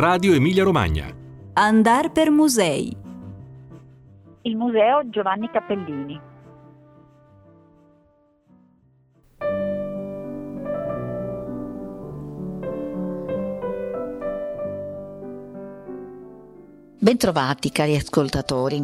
Radio Emilia Romagna. Andar per musei. Il Museo Giovanni Cappellini. Bentrovati cari ascoltatori.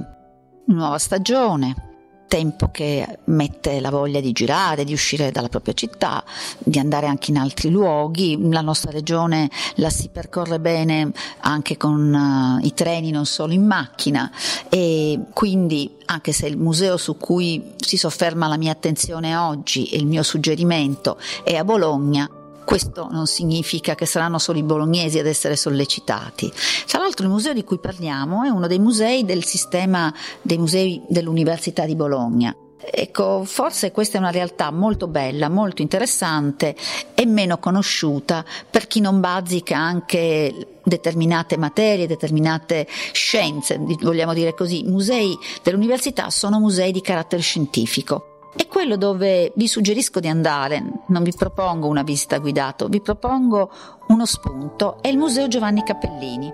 Nuova stagione, tempo che mette la voglia di girare, di uscire dalla propria città, di andare anche in altri luoghi. La nostra regione la si percorre bene anche con uh, i treni, non solo in macchina e quindi anche se il museo su cui si sofferma la mia attenzione oggi e il mio suggerimento è a Bologna, questo non significa che saranno solo i bolognesi ad essere sollecitati. Tra l'altro il museo di cui parliamo è uno dei musei del sistema dei musei dell'Università di Bologna. Ecco, forse questa è una realtà molto bella, molto interessante e meno conosciuta per chi non bazzica anche determinate materie, determinate scienze, vogliamo dire così. I musei dell'università sono musei di carattere scientifico quello dove vi suggerisco di andare. Non vi propongo una visita guidata, vi propongo uno spunto. È il Museo Giovanni Cappellini.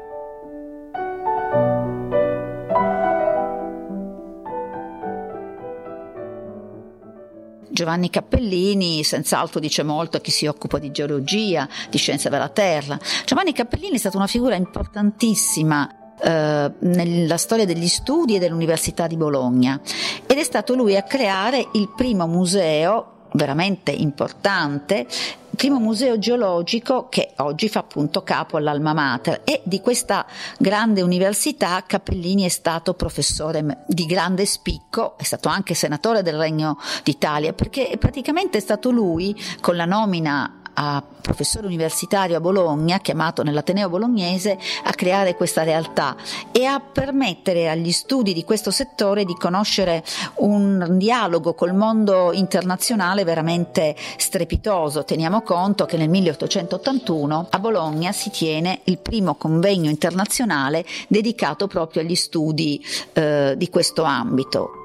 Giovanni Cappellini senz'altro dice molto a chi si occupa di geologia, di scienza della terra. Giovanni Cappellini è stata una figura importantissima eh, nella storia degli studi e dell'Università di Bologna. Ed è stato lui a creare il primo museo veramente importante primo museo geologico che oggi fa appunto capo all'Alma Mater. E di questa grande università Cappellini è stato professore di grande spicco, è stato anche senatore del Regno d'Italia perché praticamente è stato lui con la nomina a professore universitario a Bologna, chiamato nell'Ateneo bolognese, a creare questa realtà e a permettere agli studi di questo settore di conoscere un dialogo col mondo internazionale veramente strepitoso. Teniamo conto che nel 1881 a Bologna si tiene il primo convegno internazionale dedicato proprio agli studi eh, di questo ambito.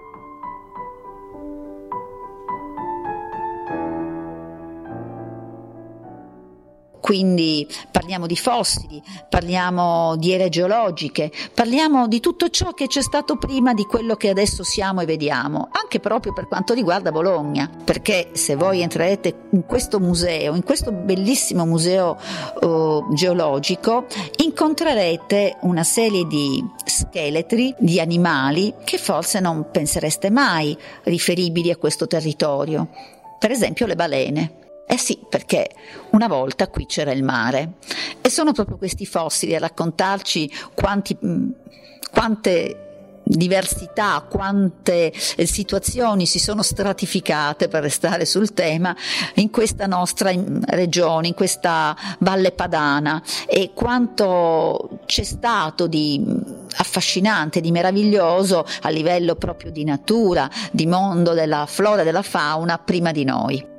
Quindi parliamo di fossili, parliamo di ere geologiche, parliamo di tutto ciò che c'è stato prima di quello che adesso siamo e vediamo, anche proprio per quanto riguarda Bologna, perché se voi entrerete in questo museo, in questo bellissimo museo uh, geologico, incontrerete una serie di scheletri di animali che forse non pensereste mai riferibili a questo territorio. Per esempio le balene. Eh sì, perché una volta qui c'era il mare e sono proprio questi fossili a raccontarci quanti, quante diversità, quante eh, situazioni si sono stratificate per restare sul tema in questa nostra regione, in questa Valle Padana e quanto c'è stato di affascinante, di meraviglioso a livello proprio di natura, di mondo della flora della fauna prima di noi.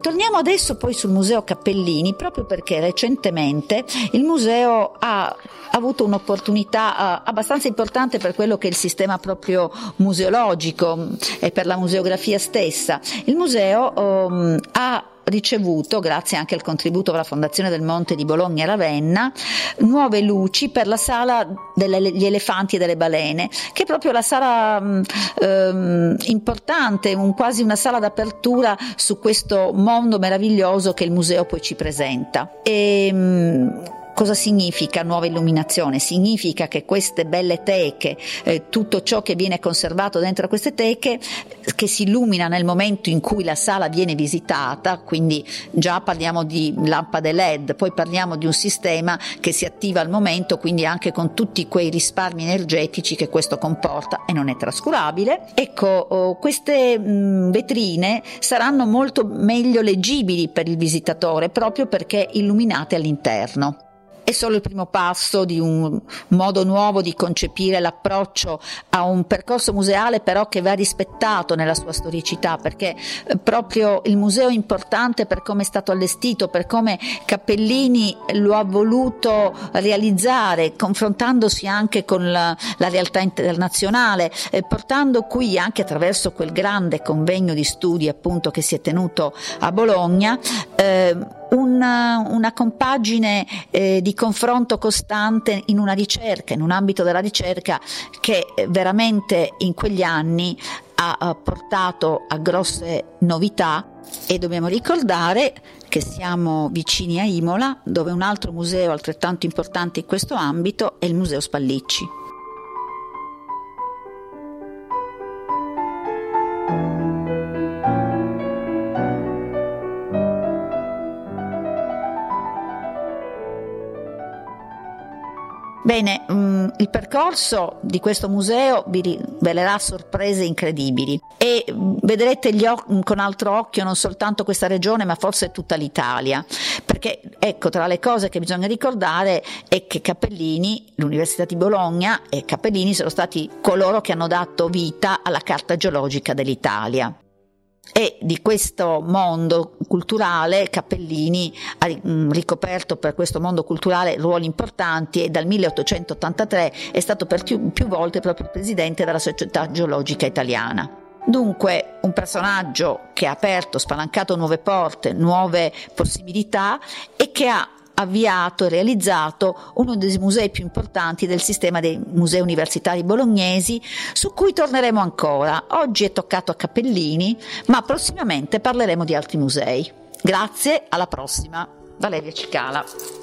Torniamo adesso poi sul Museo Cappellini, proprio perché recentemente il museo ha avuto un'opportunità uh, abbastanza importante per quello che è il sistema proprio museologico mm, e per la museografia stessa. Il museo um, ha ricevuto, grazie anche al contributo della Fondazione del Monte di Bologna e Ravenna, nuove luci per la sala degli elefanti e delle balene, che è proprio la sala mh, ehm, importante, un, quasi una sala d'apertura su questo mondo meraviglioso che il museo poi ci presenta. E, mh, Cosa significa nuova illuminazione? Significa che queste belle teche, eh, tutto ciò che viene conservato dentro queste teche, che si illumina nel momento in cui la sala viene visitata, quindi già parliamo di lampade LED, poi parliamo di un sistema che si attiva al momento, quindi anche con tutti quei risparmi energetici che questo comporta e non è trascurabile. Ecco, oh, queste mh, vetrine saranno molto meglio leggibili per il visitatore proprio perché illuminate all'interno è solo il primo passo di un modo nuovo di concepire l'approccio a un percorso museale però che va rispettato nella sua storicità perché eh, proprio il museo è importante per come è stato allestito, per come Cappellini lo ha voluto realizzare confrontandosi anche con la, la realtà internazionale, eh, portando qui anche attraverso quel grande convegno di studi appunto che si è tenuto a Bologna eh, una, una compagine eh, di confronto costante in una ricerca, in un ambito della ricerca che veramente in quegli anni ha portato a grosse novità e dobbiamo ricordare che siamo vicini a Imola, dove un altro museo altrettanto importante in questo ambito è il Museo Spallicci. Bene, um, il percorso di questo museo vi rivelerà sorprese incredibili. E mm, vedrete oc- con altro occhio non soltanto questa regione ma forse tutta l'Italia, perché ecco tra le cose che bisogna ricordare è che Cappellini, l'Università di Bologna e Cappellini sono stati coloro che hanno dato vita alla Carta geologica dell'Italia e di questo mondo culturale Cappellini ha mm, ricoperto per questo mondo culturale ruoli importanti e dal 1883 è stato per più, più volte proprio presidente della Società Geologica Italiana. Dunque un personaggio che ha aperto, spalancato nuove porte, nuove possibilità e che ha avviato e realizzato uno dei musei più importanti del sistema dei musei universitari bolognesi, su cui torneremo ancora. Oggi è toccato a Cappellini, ma prossimamente parleremo di altri musei. Grazie, alla prossima. Valeria Cicala.